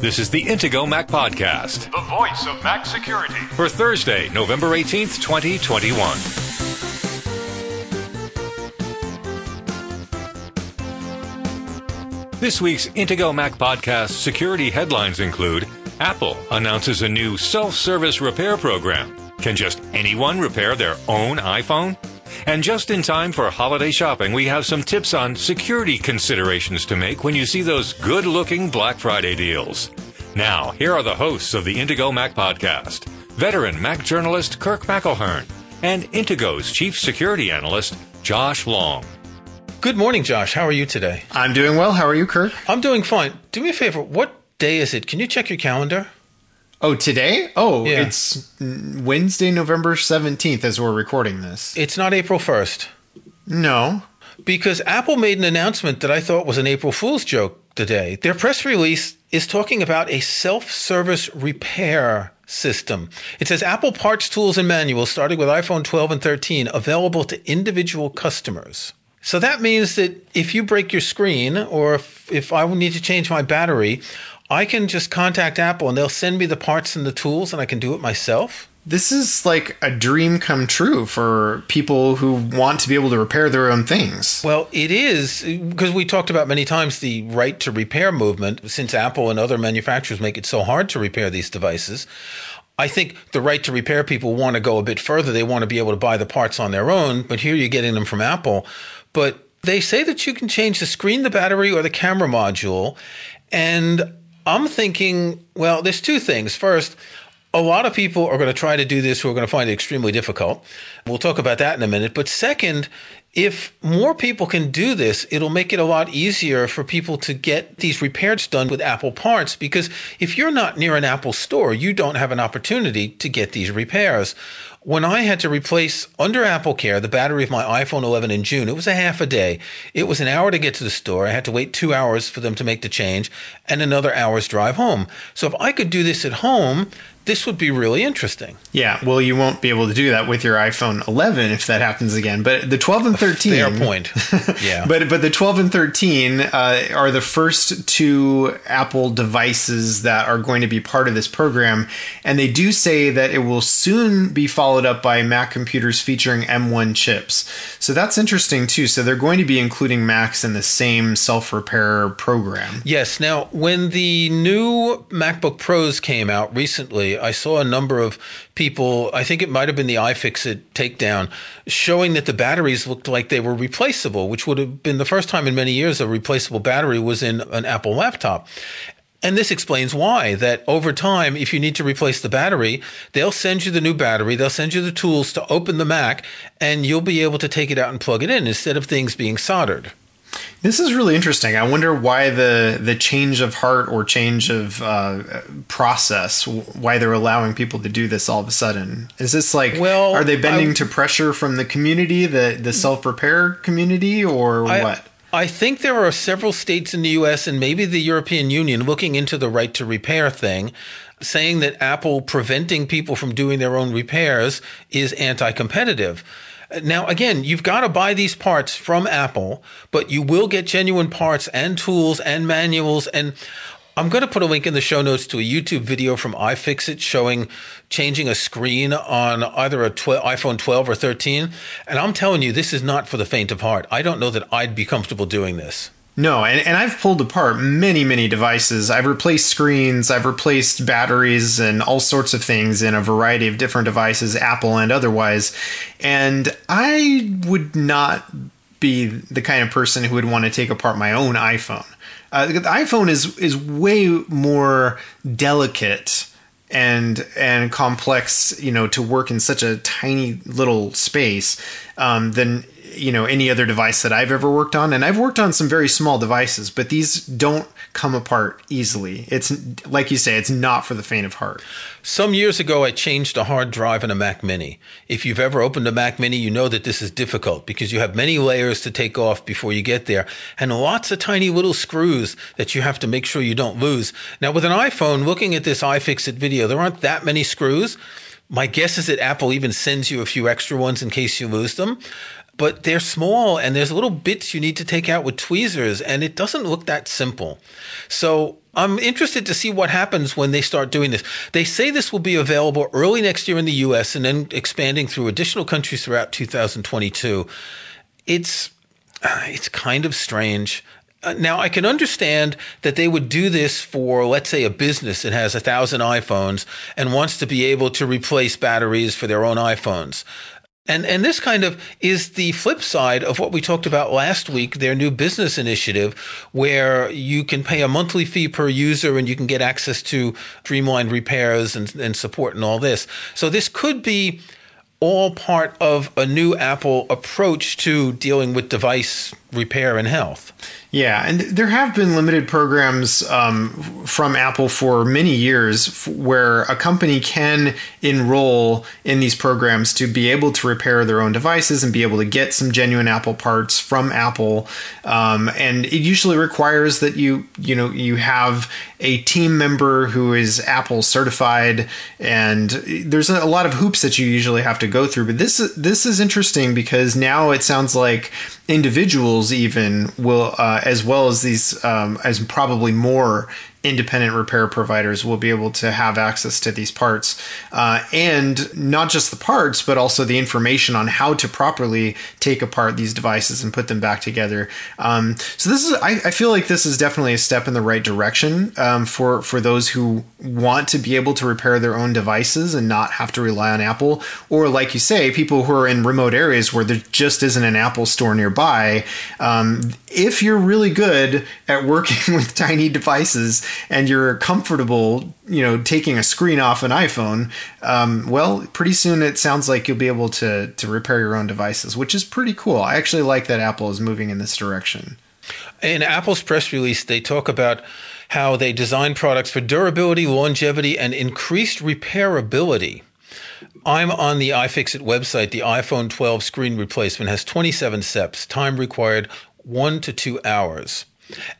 This is the Intego Mac Podcast the voice of Mac security. for Thursday, November 18th, 2021. This week's Intego Mac Podcast security headlines include Apple announces a new self service repair program. Can just anyone repair their own iPhone? And just in time for holiday shopping, we have some tips on security considerations to make when you see those good looking Black Friday deals. Now, here are the hosts of the Intego Mac podcast veteran Mac journalist Kirk McElhearn and Intego's chief security analyst Josh Long. Good morning, Josh. How are you today? I'm doing well. How are you, Kirk? I'm doing fine. Do me a favor. What day is it? Can you check your calendar? Oh, today? Oh, Yeah. it's Wednesday, November 17th as we're recording this. It's not April 1st. No. Because Apple made an announcement that I thought was an April Fool's joke today. Their press release is talking about a self service repair system. It says Apple parts, tools, and manuals starting with iPhone 12 and 13 available to individual customers. So that means that if you break your screen or if, if I need to change my battery, I can just contact Apple and they'll send me the parts and the tools and I can do it myself. This is like a dream come true for people who want to be able to repair their own things. Well, it is because we talked about many times the right to repair movement. Since Apple and other manufacturers make it so hard to repair these devices, I think the right to repair people want to go a bit further. They want to be able to buy the parts on their own, but here you're getting them from Apple. But they say that you can change the screen, the battery, or the camera module. And I'm thinking, well, there's two things. First, a lot of people are going to try to do this who are going to find it extremely difficult. We'll talk about that in a minute. But second, if more people can do this, it'll make it a lot easier for people to get these repairs done with Apple parts. Because if you're not near an Apple store, you don't have an opportunity to get these repairs. When I had to replace under Apple Care the battery of my iPhone 11 in June, it was a half a day. It was an hour to get to the store. I had to wait two hours for them to make the change and another hour's drive home. So if I could do this at home, this would be really interesting. Yeah, well, you won't be able to do that with your iPhone 11 if that happens again. But the 12 and 13. Fair point. Yeah. But but the 12 and 13 uh, are the first two Apple devices that are going to be part of this program, and they do say that it will soon be followed up by Mac computers featuring M1 chips. So that's interesting too. So they're going to be including Macs in the same self repair program. Yes. Now, when the new MacBook Pros came out recently, I saw a number of people, I think it might have been the iFixit takedown, showing that the batteries looked like they were replaceable, which would have been the first time in many years a replaceable battery was in an Apple laptop. And this explains why that over time, if you need to replace the battery, they'll send you the new battery, they'll send you the tools to open the Mac, and you'll be able to take it out and plug it in instead of things being soldered. This is really interesting. I wonder why the the change of heart or change of uh, process, why they're allowing people to do this all of a sudden. Is this like, Well, are they bending I- to pressure from the community, the the self repair community, or I- what? I think there are several states in the US and maybe the European Union looking into the right to repair thing, saying that Apple preventing people from doing their own repairs is anti competitive. Now, again, you've got to buy these parts from Apple, but you will get genuine parts and tools and manuals. And I'm going to put a link in the show notes to a YouTube video from iFixit showing changing a screen on either a 12, iPhone 12 or 13. And I'm telling you, this is not for the faint of heart. I don't know that I'd be comfortable doing this. No, and, and I've pulled apart many, many devices. I've replaced screens, I've replaced batteries, and all sorts of things in a variety of different devices, Apple and otherwise. And I would not be the kind of person who would want to take apart my own iPhone. Uh, the iPhone is is way more delicate and and complex, you know, to work in such a tiny little space um, than you know any other device that I've ever worked on. And I've worked on some very small devices, but these don't come apart easily. It's like you say, it's not for the faint of heart. Some years ago, I changed a hard drive in a Mac Mini. If you've ever opened a Mac Mini, you know that this is difficult because you have many layers to take off before you get there and lots of tiny little screws that you have to make sure you don't lose. Now, with an iPhone, looking at this iFixit video, there aren't that many screws. My guess is that Apple even sends you a few extra ones in case you lose them. But they're small and there's little bits you need to take out with tweezers, and it doesn't look that simple. So I'm interested to see what happens when they start doing this. They say this will be available early next year in the US and then expanding through additional countries throughout 2022. It's it's kind of strange. Uh, now I can understand that they would do this for, let's say, a business that has a thousand iPhones and wants to be able to replace batteries for their own iPhones. And and this kind of is the flip side of what we talked about last week, their new business initiative, where you can pay a monthly fee per user and you can get access to streamlined repairs and, and support and all this. So this could be all part of a new Apple approach to dealing with device repair and health. Yeah, and there have been limited programs um, from Apple for many years where a company can enroll in these programs to be able to repair their own devices and be able to get some genuine Apple parts from Apple. Um, and it usually requires that you you know you have a team member who is Apple certified, and there's a lot of hoops that you usually have to go through. But this this is interesting because now it sounds like individuals even will, uh, as well as these, um, as probably more independent repair providers will be able to have access to these parts. Uh, and not just the parts but also the information on how to properly take apart these devices and put them back together. Um, so this is I, I, feel like this is definitely a step in the right direction um, for for those who want to be able to repair their own devices and not have to rely on apple. Or like you say people who are in remote areas where there just isn't an apple store nearby um, if you're really good at working with tiny devices and you're comfortable, you know, taking a screen off an iPhone, um, well, pretty soon it sounds like you'll be able to to repair your own devices, which is pretty cool. I actually like that Apple is moving in this direction. In Apple's press release, they talk about how they design products for durability, longevity, and increased repairability. I'm on the iFixit website. The iPhone 12 screen replacement has 27 steps, time required one to two hours.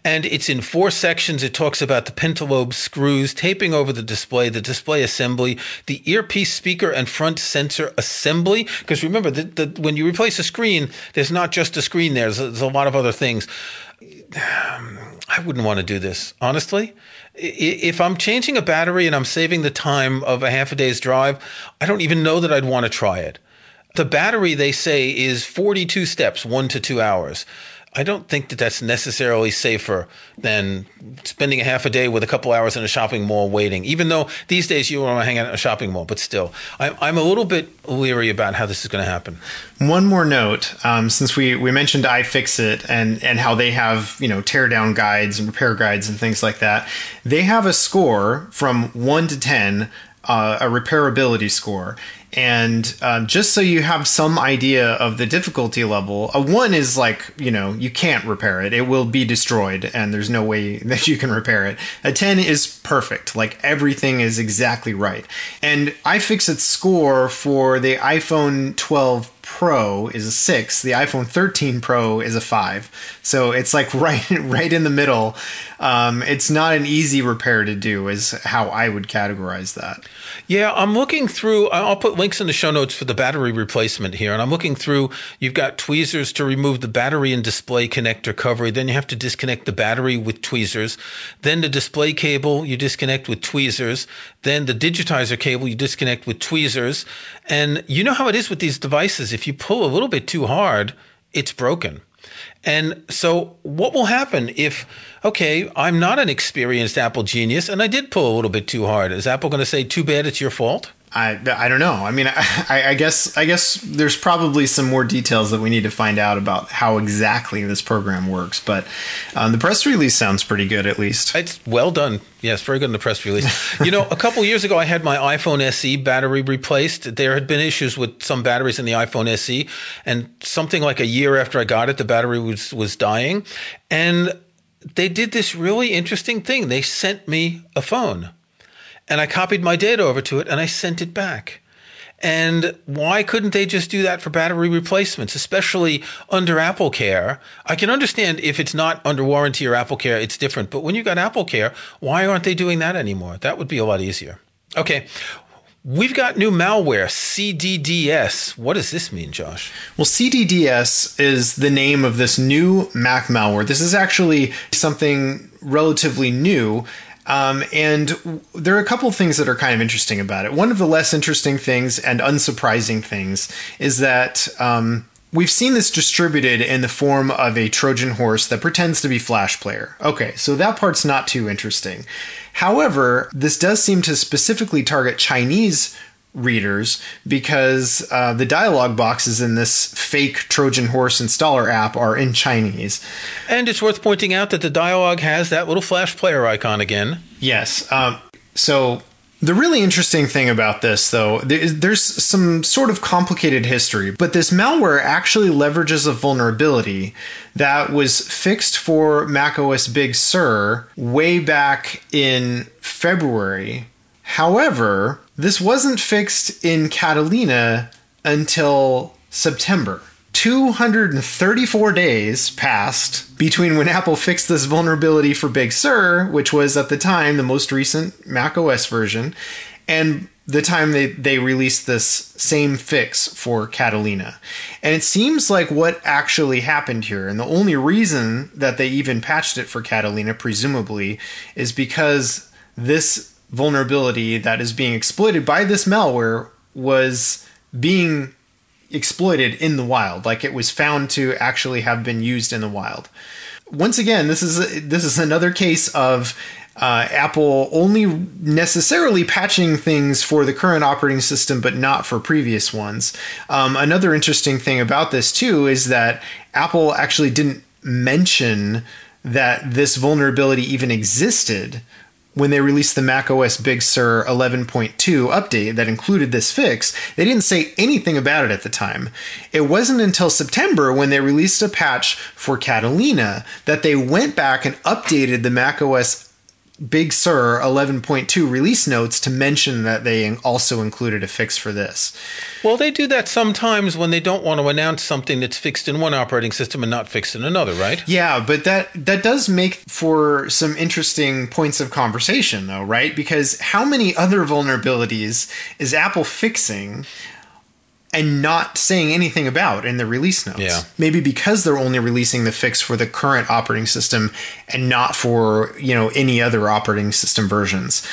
And it's in four sections. It talks about the pentalobe screws, taping over the display, the display assembly, the earpiece speaker and front sensor assembly. Because remember, the, the, when you replace a screen, there's not just a screen there, there's a, there's a lot of other things. I wouldn't want to do this, honestly. If I'm changing a battery and I'm saving the time of a half a day's drive, I don't even know that I'd want to try it. The battery, they say, is 42 steps, one to two hours. I don't think that that's necessarily safer than spending a half a day with a couple hours in a shopping mall waiting. Even though these days you want to hang out in a shopping mall, but still, I'm, I'm a little bit leery about how this is going to happen. One more note, um, since we, we mentioned iFixit and and how they have you know tear down guides and repair guides and things like that, they have a score from one to ten uh, a repairability score. And um, just so you have some idea of the difficulty level, a one is like, you know, you can't repair it. It will be destroyed and there's no way that you can repair it. A 10 is perfect. Like everything is exactly right. And iFixit's score for the iPhone 12 Pro is a six. The iPhone 13 Pro is a five. So it's like right, right in the middle. Um, it's not an easy repair to do, is how I would categorize that. Yeah, I'm looking through. I'll put links in the show notes for the battery replacement here, and I'm looking through. You've got tweezers to remove the battery and display connector cover. Then you have to disconnect the battery with tweezers. Then the display cable you disconnect with tweezers. Then the digitizer cable you disconnect with tweezers. And you know how it is with these devices. If you pull a little bit too hard, it's broken. And so, what will happen if, okay, I'm not an experienced Apple genius and I did pull a little bit too hard? Is Apple going to say, too bad, it's your fault? I, I don't know. I mean, I, I guess I guess there's probably some more details that we need to find out about how exactly this program works. But um, the press release sounds pretty good, at least. It's well done. Yes, very good in the press release. you know, a couple years ago, I had my iPhone SE battery replaced. There had been issues with some batteries in the iPhone SE, and something like a year after I got it, the battery was was dying, and they did this really interesting thing. They sent me a phone and I copied my data over to it and I sent it back. And why couldn't they just do that for battery replacements, especially under Apple Care? I can understand if it's not under warranty or Apple Care, it's different. But when you've got Apple Care, why aren't they doing that anymore? That would be a lot easier. Okay. We've got new malware, CDDS. What does this mean, Josh? Well, CDDS is the name of this new Mac malware. This is actually something relatively new. Um, and there are a couple things that are kind of interesting about it. One of the less interesting things and unsurprising things is that um, we've seen this distributed in the form of a Trojan horse that pretends to be Flash Player. Okay, so that part's not too interesting. However, this does seem to specifically target Chinese readers because uh, the dialog boxes in this fake Trojan horse installer app are in Chinese. And it's worth pointing out that the dialog has that little flash player icon again. Yes. Um, so the really interesting thing about this, though, there's some sort of complicated history, but this malware actually leverages a vulnerability that was fixed for macOS Big Sur way back in February. However, this wasn't fixed in Catalina until September. 234 days passed between when Apple fixed this vulnerability for Big Sur, which was at the time the most recent Mac OS version, and the time they, they released this same fix for Catalina. And it seems like what actually happened here, and the only reason that they even patched it for Catalina, presumably, is because this vulnerability that is being exploited by this malware was being exploited in the wild like it was found to actually have been used in the wild once again this is this is another case of uh, Apple only necessarily patching things for the current operating system, but not for previous ones. Um, another interesting thing about this, too, is that Apple actually didn't mention that this vulnerability even existed when they released the macOS Big Sur 11.2 update that included this fix, they didn't say anything about it at the time. It wasn't until September when they released a patch for Catalina that they went back and updated the macOS Big Sur 11.2 release notes to mention that they also included a fix for this. Well, they do that sometimes when they don't want to announce something that's fixed in one operating system and not fixed in another, right? Yeah, but that that does make for some interesting points of conversation though, right? Because how many other vulnerabilities is Apple fixing and not saying anything about in the release notes. Yeah. Maybe because they're only releasing the fix for the current operating system and not for, you know, any other operating system versions.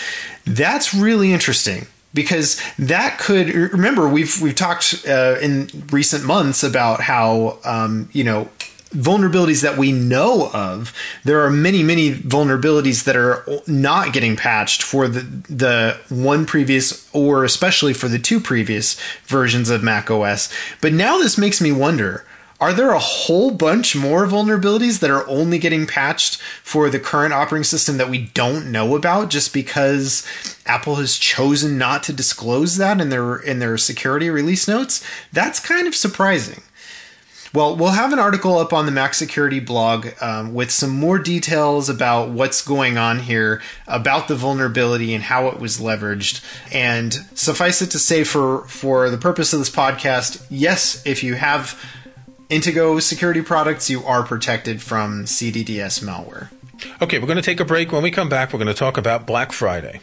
That's really interesting because that could remember we've we've talked uh, in recent months about how um, you know vulnerabilities that we know of, there are many, many vulnerabilities that are not getting patched for the the one previous or especially for the two previous versions of Mac OS. But now this makes me wonder. Are there a whole bunch more vulnerabilities that are only getting patched for the current operating system that we don't know about just because Apple has chosen not to disclose that in their in their security release notes? That's kind of surprising. Well, we'll have an article up on the Mac Security blog um, with some more details about what's going on here, about the vulnerability and how it was leveraged. And suffice it to say, for for the purpose of this podcast, yes, if you have Intego security products, you are protected from CDDS malware. Okay, we're going to take a break. When we come back, we're going to talk about Black Friday.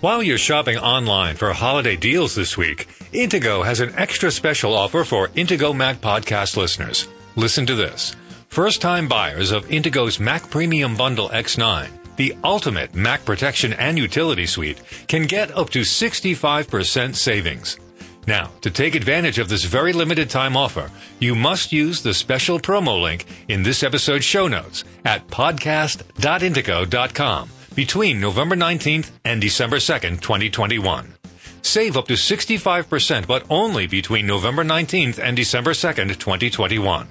While you're shopping online for holiday deals this week, Intego has an extra special offer for Intego Mac podcast listeners. Listen to this. First time buyers of Intego's Mac Premium Bundle X9, the ultimate Mac protection and utility suite, can get up to 65% savings. Now, to take advantage of this very limited time offer, you must use the special promo link in this episode's show notes at podcast.intego.com between November 19th and December 2nd, 2021. Save up to 65%, but only between November 19th and December 2nd, 2021.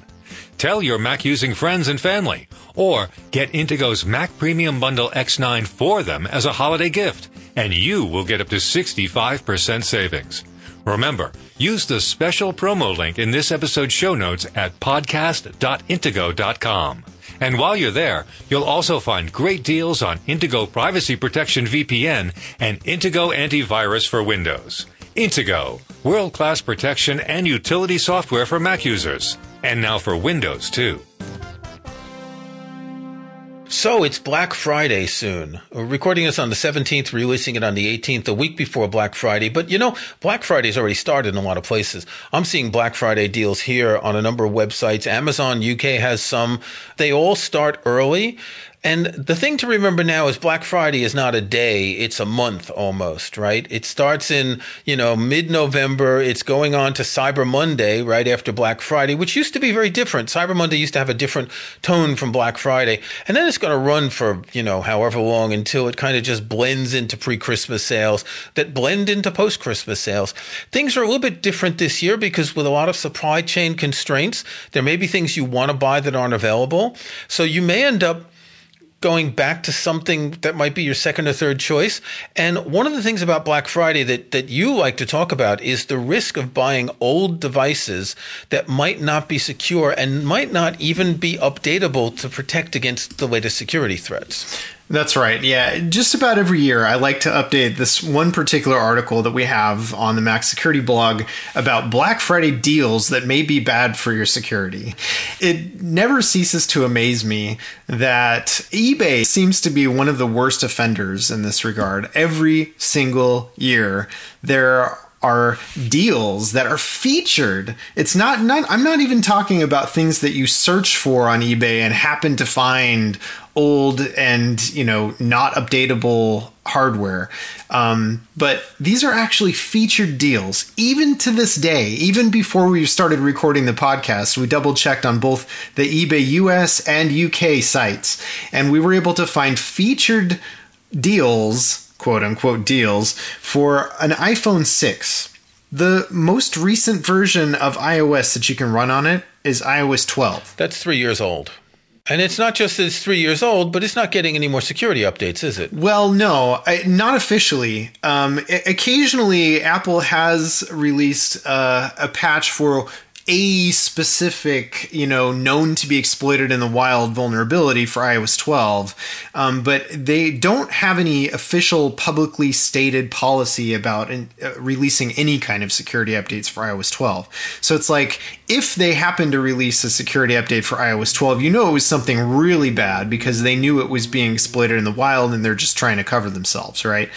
Tell your Mac using friends and family, or get Intego's Mac Premium Bundle X9 for them as a holiday gift, and you will get up to 65% savings. Remember, use the special promo link in this episode's show notes at podcast.intego.com. And while you're there, you'll also find great deals on Intego Privacy Protection VPN and Intego Antivirus for Windows. Intego, world class protection and utility software for Mac users. And now for Windows, too. So it's Black Friday soon. We're recording this on the 17th, releasing it on the 18th, a week before Black Friday. But you know, Black Friday's already started in a lot of places. I'm seeing Black Friday deals here on a number of websites. Amazon UK has some. They all start early. And the thing to remember now is Black Friday is not a day, it's a month almost, right? It starts in, you know, mid-November, it's going on to Cyber Monday right after Black Friday, which used to be very different. Cyber Monday used to have a different tone from Black Friday. And then it's going to run for, you know, however long until it kind of just blends into pre-Christmas sales that blend into post-Christmas sales. Things are a little bit different this year because with a lot of supply chain constraints, there may be things you want to buy that aren't available. So you may end up going back to something that might be your second or third choice. And one of the things about Black Friday that, that you like to talk about is the risk of buying old devices that might not be secure and might not even be updatable to protect against the latest security threats. That's right. Yeah. Just about every year, I like to update this one particular article that we have on the Mac Security blog about Black Friday deals that may be bad for your security. It never ceases to amaze me that eBay seems to be one of the worst offenders in this regard. Every single year, there are deals that are featured. It's not, not I'm not even talking about things that you search for on eBay and happen to find old and you know not updatable hardware um, but these are actually featured deals even to this day even before we started recording the podcast we double checked on both the ebay us and uk sites and we were able to find featured deals quote unquote deals for an iphone 6 the most recent version of ios that you can run on it is ios 12 that's three years old and it's not just that it's three years old, but it's not getting any more security updates, is it? Well, no, I, not officially. Um, occasionally, Apple has released uh, a patch for a specific, you know, known to be exploited in the wild vulnerability for iOS 12, um, but they don't have any official publicly stated policy about in, uh, releasing any kind of security updates for iOS 12. So it's like if they happen to release a security update for iOS 12, you know it was something really bad because they knew it was being exploited in the wild and they're just trying to cover themselves, right?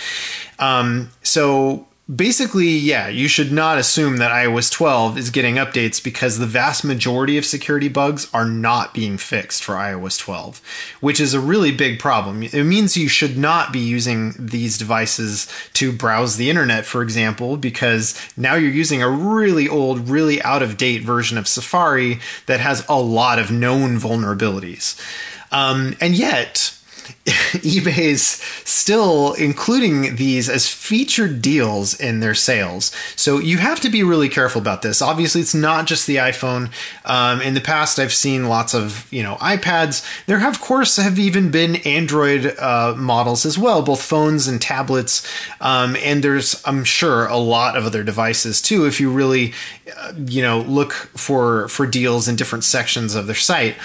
Um, so basically, yeah, you should not assume that iOS 12 is getting updates because the vast majority of security bugs are not being fixed for iOS 12, which is a really big problem. It means you should not be using these devices to browse the internet, for example, because now you're using a really old, really out of date version of Safari that has a lot of known vulnerabilities. Um, and yet, eBay's still including these as featured deals in their sales. So you have to be really careful about this. Obviously, it's not just the iPhone. Um, in the past, I've seen lots of you know iPads. There have, of course, have even been Android uh, models as well, both phones and tablets. Um, and there's, I'm sure, a lot of other devices too. If you really, uh, you know, look for for deals in different sections of their site.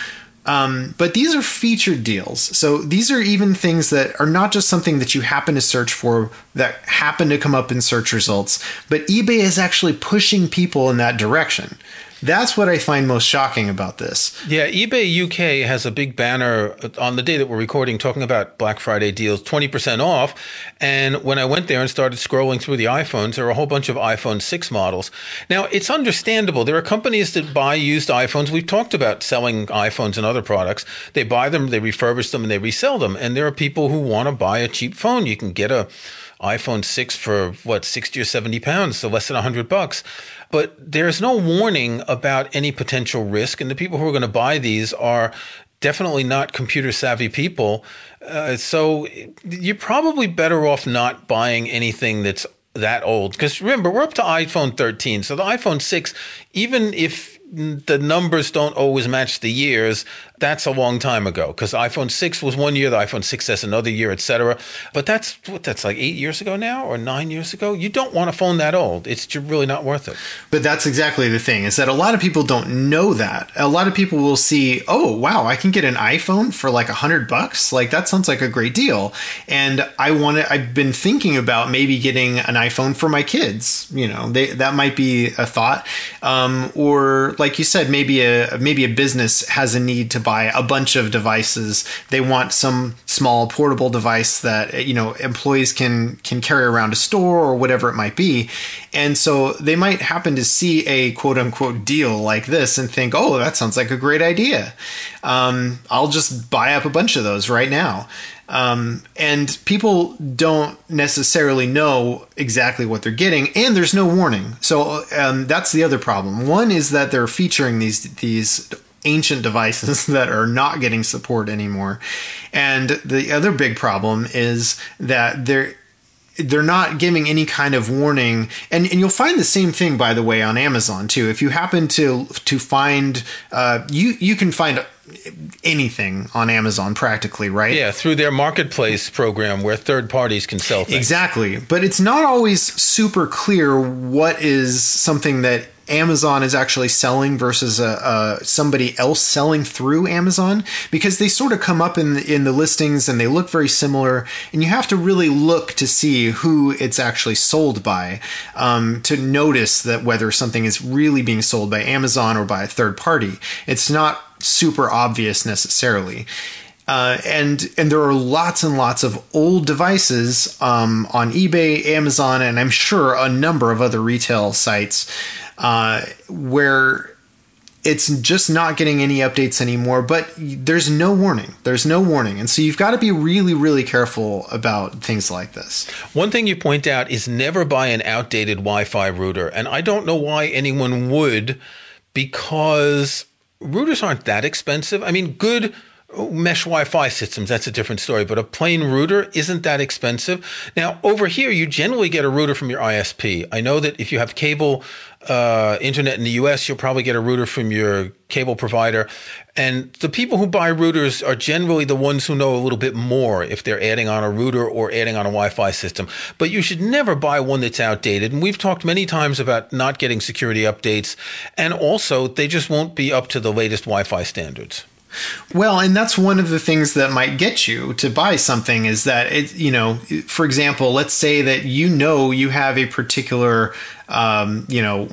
Um, but these are featured deals. So these are even things that are not just something that you happen to search for that happen to come up in search results, but eBay is actually pushing people in that direction. That's what I find most shocking about this. Yeah, eBay UK has a big banner on the day that we're recording talking about Black Friday deals, 20% off. And when I went there and started scrolling through the iPhones, there were a whole bunch of iPhone 6 models. Now, it's understandable. There are companies that buy used iPhones. We've talked about selling iPhones and other products. They buy them, they refurbish them, and they resell them. And there are people who want to buy a cheap phone. You can get a iPhone 6 for what, 60 or 70 pounds, so less than 100 bucks but there's no warning about any potential risk. And the people who are going to buy these are definitely not computer savvy people. Uh, so you're probably better off not buying anything that's that old. Because remember, we're up to iPhone 13. So the iPhone 6, even if the numbers don't always match the years, that's a long time ago because iPhone 6 was one year, the iPhone 6s another year, etc. But that's what that's like eight years ago now or nine years ago. You don't want a phone that old. It's really not worth it. But that's exactly the thing is that a lot of people don't know that. A lot of people will see, oh wow, I can get an iPhone for like a hundred bucks. Like that sounds like a great deal. And I want to. I've been thinking about maybe getting an iPhone for my kids. You know, they that might be a thought. Um, or like you said, maybe a maybe a business has a need to buy a bunch of devices. They want some small portable device that you know employees can can carry around a store or whatever it might be. And so they might happen to see a quote unquote deal like this and think, "Oh, that sounds like a great idea. Um, I'll just buy up a bunch of those right now." Um, and people don't necessarily know exactly what they're getting, and there's no warning. So um, that's the other problem. One is that they're featuring these these ancient devices that are not getting support anymore, and the other big problem is that they're they're not giving any kind of warning and, and you'll find the same thing by the way on amazon too if you happen to to find uh, you you can find anything on Amazon practically, right? Yeah, through their marketplace program where third parties can sell things. Exactly. But it's not always super clear what is something that Amazon is actually selling versus a, a, somebody else selling through Amazon because they sort of come up in the, in the listings and they look very similar, and you have to really look to see who it's actually sold by um, to notice that whether something is really being sold by Amazon or by a third party. It's not super obvious necessarily. Uh, and and there are lots and lots of old devices um, on eBay, Amazon, and I'm sure a number of other retail sites uh, where it's just not getting any updates anymore. But there's no warning. There's no warning, and so you've got to be really, really careful about things like this. One thing you point out is never buy an outdated Wi-Fi router, and I don't know why anyone would, because routers aren't that expensive. I mean, good mesh Wi-Fi systems, that's a different story, but a plain router isn't that expensive. Now, over here, you generally get a router from your ISP. I know that if you have cable uh, internet in the US, you'll probably get a router from your cable provider. And the people who buy routers are generally the ones who know a little bit more if they're adding on a router or adding on a Wi Fi system. But you should never buy one that's outdated. And we've talked many times about not getting security updates. And also, they just won't be up to the latest Wi Fi standards. Well, and that's one of the things that might get you to buy something is that it, you know, for example, let's say that you know you have a particular, um, you know,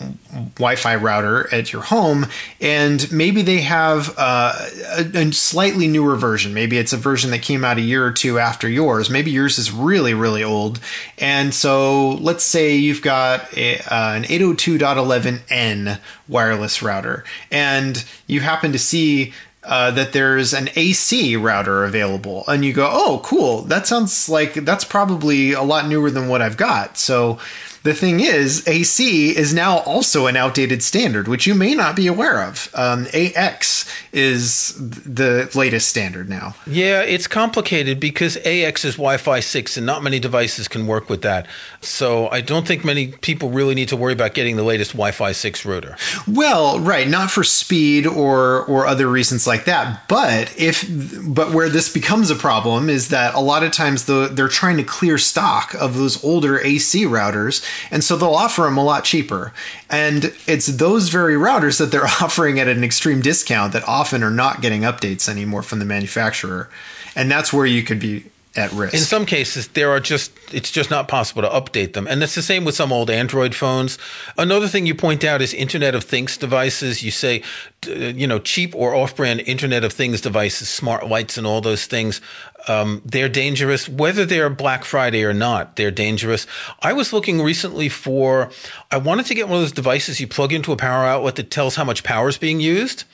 Wi-Fi router at your home, and maybe they have uh, a, a, slightly newer version. Maybe it's a version that came out a year or two after yours. Maybe yours is really, really old, and so let's say you've got a, uh, an 802.11n wireless router, and you happen to see uh, that there's an AC router available, and you go, "Oh, cool! That sounds like that's probably a lot newer than what I've got." So the thing is, AC is now also an outdated standard, which you may not be aware of. Um, AX is the latest standard now. Yeah, it's complicated because AX is Wi Fi 6, and not many devices can work with that. So I don't think many people really need to worry about getting the latest Wi Fi 6 router. Well, right, not for speed or, or other reasons like that. But if but where this becomes a problem is that a lot of times the, they're trying to clear stock of those older AC routers and so they'll offer them a lot cheaper. And it's those very routers that they're offering at an extreme discount that often are not getting updates anymore from the manufacturer. And that's where you could be at risk. In some cases, there are just it's just not possible to update them, and it's the same with some old Android phones. Another thing you point out is Internet of Things devices. You say, you know, cheap or off-brand Internet of Things devices, smart lights, and all those things. Um, they're dangerous, whether they're Black Friday or not. They're dangerous. I was looking recently for. I wanted to get one of those devices you plug into a power outlet that tells how much power is being used,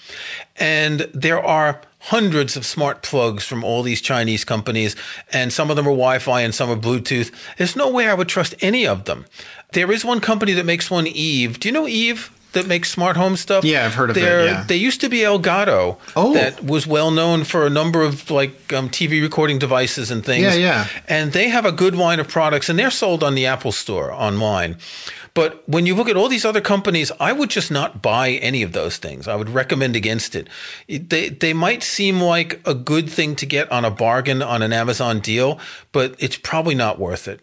and there are hundreds of smart plugs from all these Chinese companies, and some of them are Wi Fi and some are Bluetooth. There's no way I would trust any of them. There is one company that makes one, Eve. Do you know Eve? That makes smart home stuff. Yeah, I've heard of They're, it. Yeah. They used to be Elgato. Oh. that was well known for a number of like um, TV recording devices and things. Yeah, yeah. And they have a good line of products, and they're sold on the Apple Store online. But when you look at all these other companies, I would just not buy any of those things. I would recommend against it. They they might seem like a good thing to get on a bargain on an Amazon deal, but it's probably not worth it.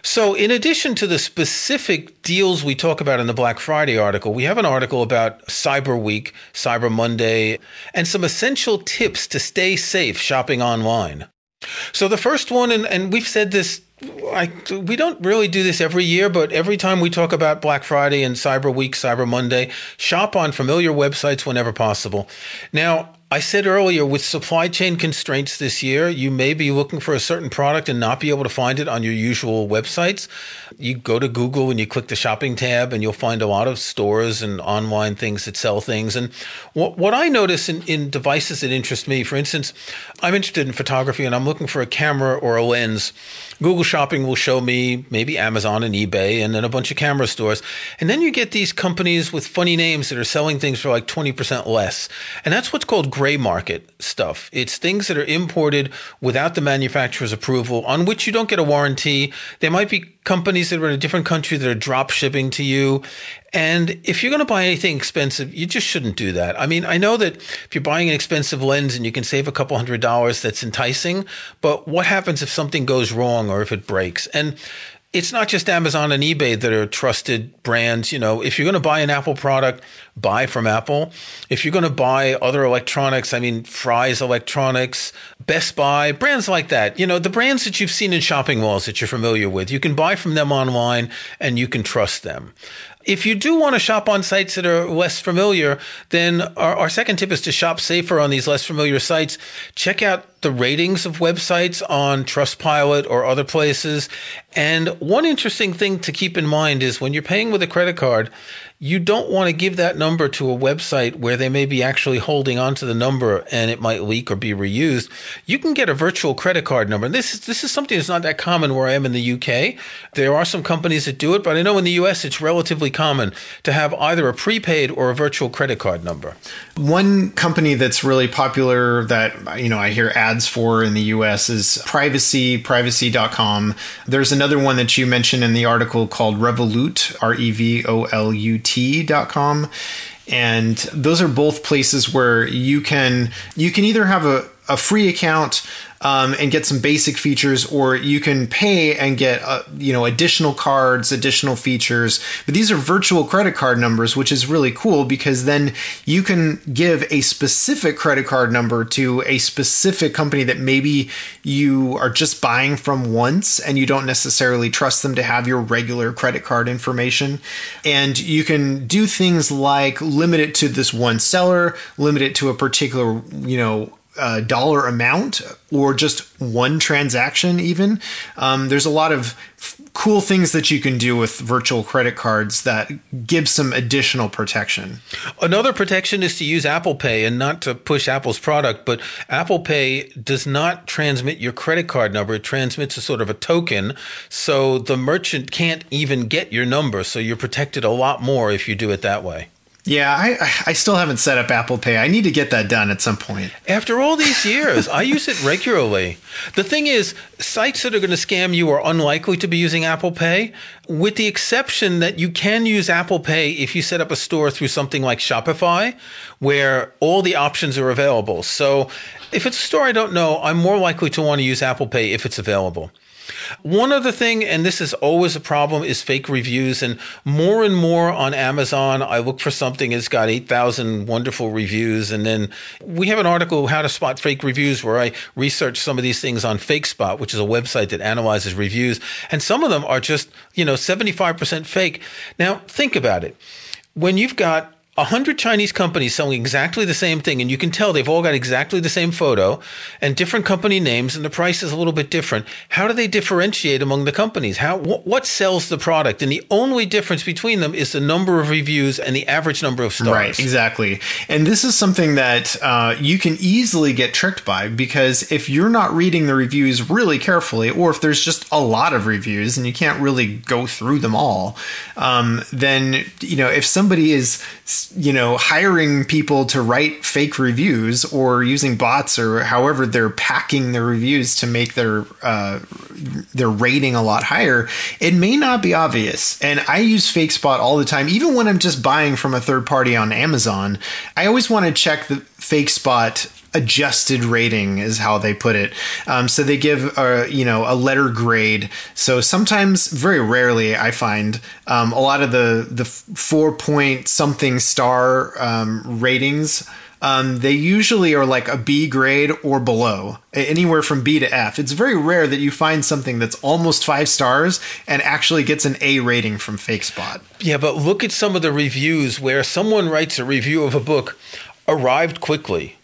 So, in addition to the specific deals we talk about in the Black Friday article, we have an article about Cyber Week, Cyber Monday, and some essential tips to stay safe shopping online. So, the first one, and, and we've said this I, we don't really do this every year, but every time we talk about Black Friday and Cyber Week, Cyber Monday, shop on familiar websites whenever possible. Now, I said earlier, with supply chain constraints this year, you may be looking for a certain product and not be able to find it on your usual websites. You go to Google and you click the shopping tab, and you'll find a lot of stores and online things that sell things. And what, what I notice in, in devices that interest me, for instance, I'm interested in photography and I'm looking for a camera or a lens. Google Shopping will show me maybe Amazon and eBay and then a bunch of camera stores. And then you get these companies with funny names that are selling things for like 20% less. And that's what's called gray market stuff. It's things that are imported without the manufacturer's approval, on which you don't get a warranty. They might be companies that are in a different country that are drop shipping to you. And if you're going to buy anything expensive, you just shouldn't do that. I mean, I know that if you're buying an expensive lens and you can save a couple hundred dollars, that's enticing. But what happens if something goes wrong or if it breaks? And it's not just Amazon and eBay that are trusted brands. You know, if you're going to buy an Apple product, buy from Apple. If you're going to buy other electronics, I mean, Fry's Electronics, Best Buy, brands like that, you know, the brands that you've seen in shopping malls that you're familiar with, you can buy from them online and you can trust them. If you do want to shop on sites that are less familiar, then our, our, second tip is to shop safer on these less familiar sites. Check out the ratings of websites on Trustpilot or other places. And one interesting thing to keep in mind is when you're paying with a credit card, you don't want to give that number to a website where they may be actually holding onto the number and it might leak or be reused. You can get a virtual credit card number. And This is, this is something that's not that common where I am in the UK. There are some companies that do it, but I know in the US it's relatively common to have either a prepaid or a virtual credit card number. One company that's really popular that you know I hear ads for in the US is Privacy, privacy.com. There's another one that you mentioned in the article called Revolut, R E V O L U T.com. And those are both places where you can you can either have a, a free account um, and get some basic features, or you can pay and get uh, you know additional cards, additional features. But these are virtual credit card numbers, which is really cool because then you can give a specific credit card number to a specific company that maybe you are just buying from once and you don't necessarily trust them to have your regular credit card information. And you can do things like limit it to this one seller, limit it to a particular you know uh, dollar amount or just one transaction even um, there's a lot of f- cool things that you can do with virtual credit cards that give some additional protection. Another protection is to use apple pay and not to push apple's product but apple pay does not transmit your credit card number. It transmits a sort of a token so the merchant can't even get your number so you're protected a lot more if you do it that way yeah, I I still haven't set up Apple Pay. I need to get that done at some point. After all these years, I use it regularly. The thing is, sites that are going to scam you are unlikely to be using Apple Pay, with the exception that you can use Apple Pay if you set up a store through something like Shopify, where all the options are available. So, if it's a store I don't know, I'm more likely to want to use Apple Pay if it's available. One other thing, and this is always a problem, is fake reviews. And more and more on Amazon, I look for something that's got 8,000 wonderful reviews. And then we have an article, How to Spot Fake Reviews, where I research some of these things on FakeSpot, which is a website that analyzes reviews. And some of them are just, you know, 75% fake. Now, think about it. When you've got a hundred Chinese companies selling exactly the same thing, and you can tell they've all got exactly the same photo and different company names, and the price is a little bit different. How do they differentiate among the companies? How wh- what sells the product? And the only difference between them is the number of reviews and the average number of stars. Right, exactly. And this is something that uh, you can easily get tricked by because if you're not reading the reviews really carefully, or if there's just a lot of reviews and you can't really go through them all, um, then you know if somebody is you know, hiring people to write fake reviews or using bots or however they're packing their reviews to make their uh, their rating a lot higher, it may not be obvious. And I use FakeSpot all the time, even when I'm just buying from a third party on Amazon. I always want to check the FakeSpot adjusted rating is how they put it. Um, so they give a you know a letter grade. So sometimes, very rarely, I find um, a lot of the the four point something star um, ratings. Um, they usually are like a B grade or below, anywhere from B to F. It's very rare that you find something that's almost five stars and actually gets an A rating from FakeSpot. Yeah, but look at some of the reviews where someone writes a review of a book, arrived quickly,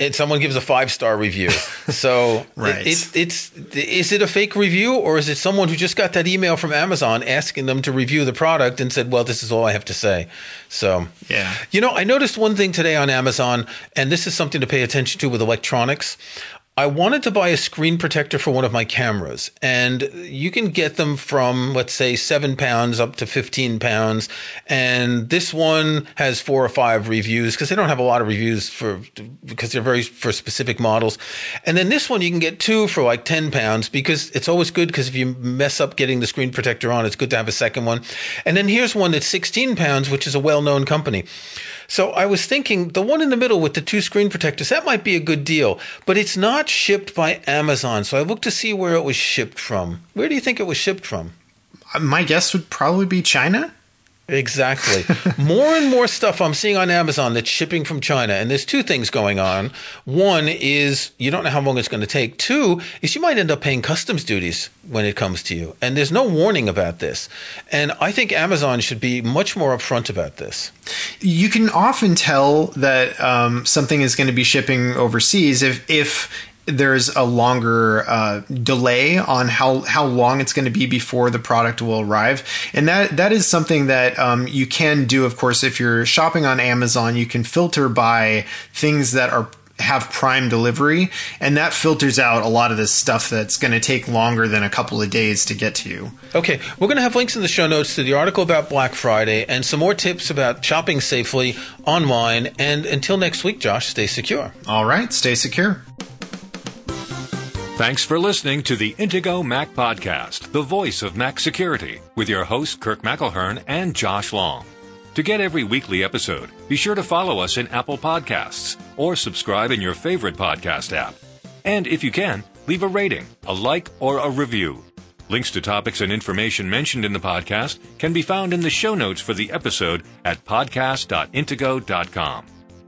and someone gives a five star review. So right. it, it's it's is it a fake review or is it someone who just got that email from Amazon asking them to review the product and said, "Well, this is all I have to say." So yeah, you know, I noticed one thing today on Amazon, and this is something to pay attention to with electronics. I wanted to buy a screen protector for one of my cameras, and you can get them from, let's say, seven pounds up to 15 pounds. And this one has four or five reviews because they don't have a lot of reviews for, because they're very for specific models. And then this one you can get two for like 10 pounds because it's always good because if you mess up getting the screen protector on, it's good to have a second one. And then here's one that's 16 pounds, which is a well known company. So I was thinking the one in the middle with the two screen protectors, that might be a good deal, but it's not shipped by Amazon. So I looked to see where it was shipped from. Where do you think it was shipped from? My guess would probably be China. Exactly. more and more stuff I'm seeing on Amazon that's shipping from China. And there's two things going on. One is you don't know how long it's going to take. Two is you might end up paying customs duties when it comes to you. And there's no warning about this. And I think Amazon should be much more upfront about this. You can often tell that um, something is going to be shipping overseas if, if there's a longer uh, delay on how, how long it's going to be before the product will arrive, and that that is something that um, you can do. Of course, if you're shopping on Amazon, you can filter by things that are have prime delivery and that filters out a lot of this stuff that's going to take longer than a couple of days to get to you. Okay, we're going to have links in the show notes to the article about Black Friday and some more tips about shopping safely online and until next week Josh, stay secure. All right, stay secure. Thanks for listening to the Intego Mac Podcast, the voice of Mac security, with your hosts Kirk McElhearn and Josh Long. To get every weekly episode, be sure to follow us in Apple Podcasts or subscribe in your favorite podcast app. And if you can, leave a rating, a like, or a review. Links to topics and information mentioned in the podcast can be found in the show notes for the episode at podcast.intego.com.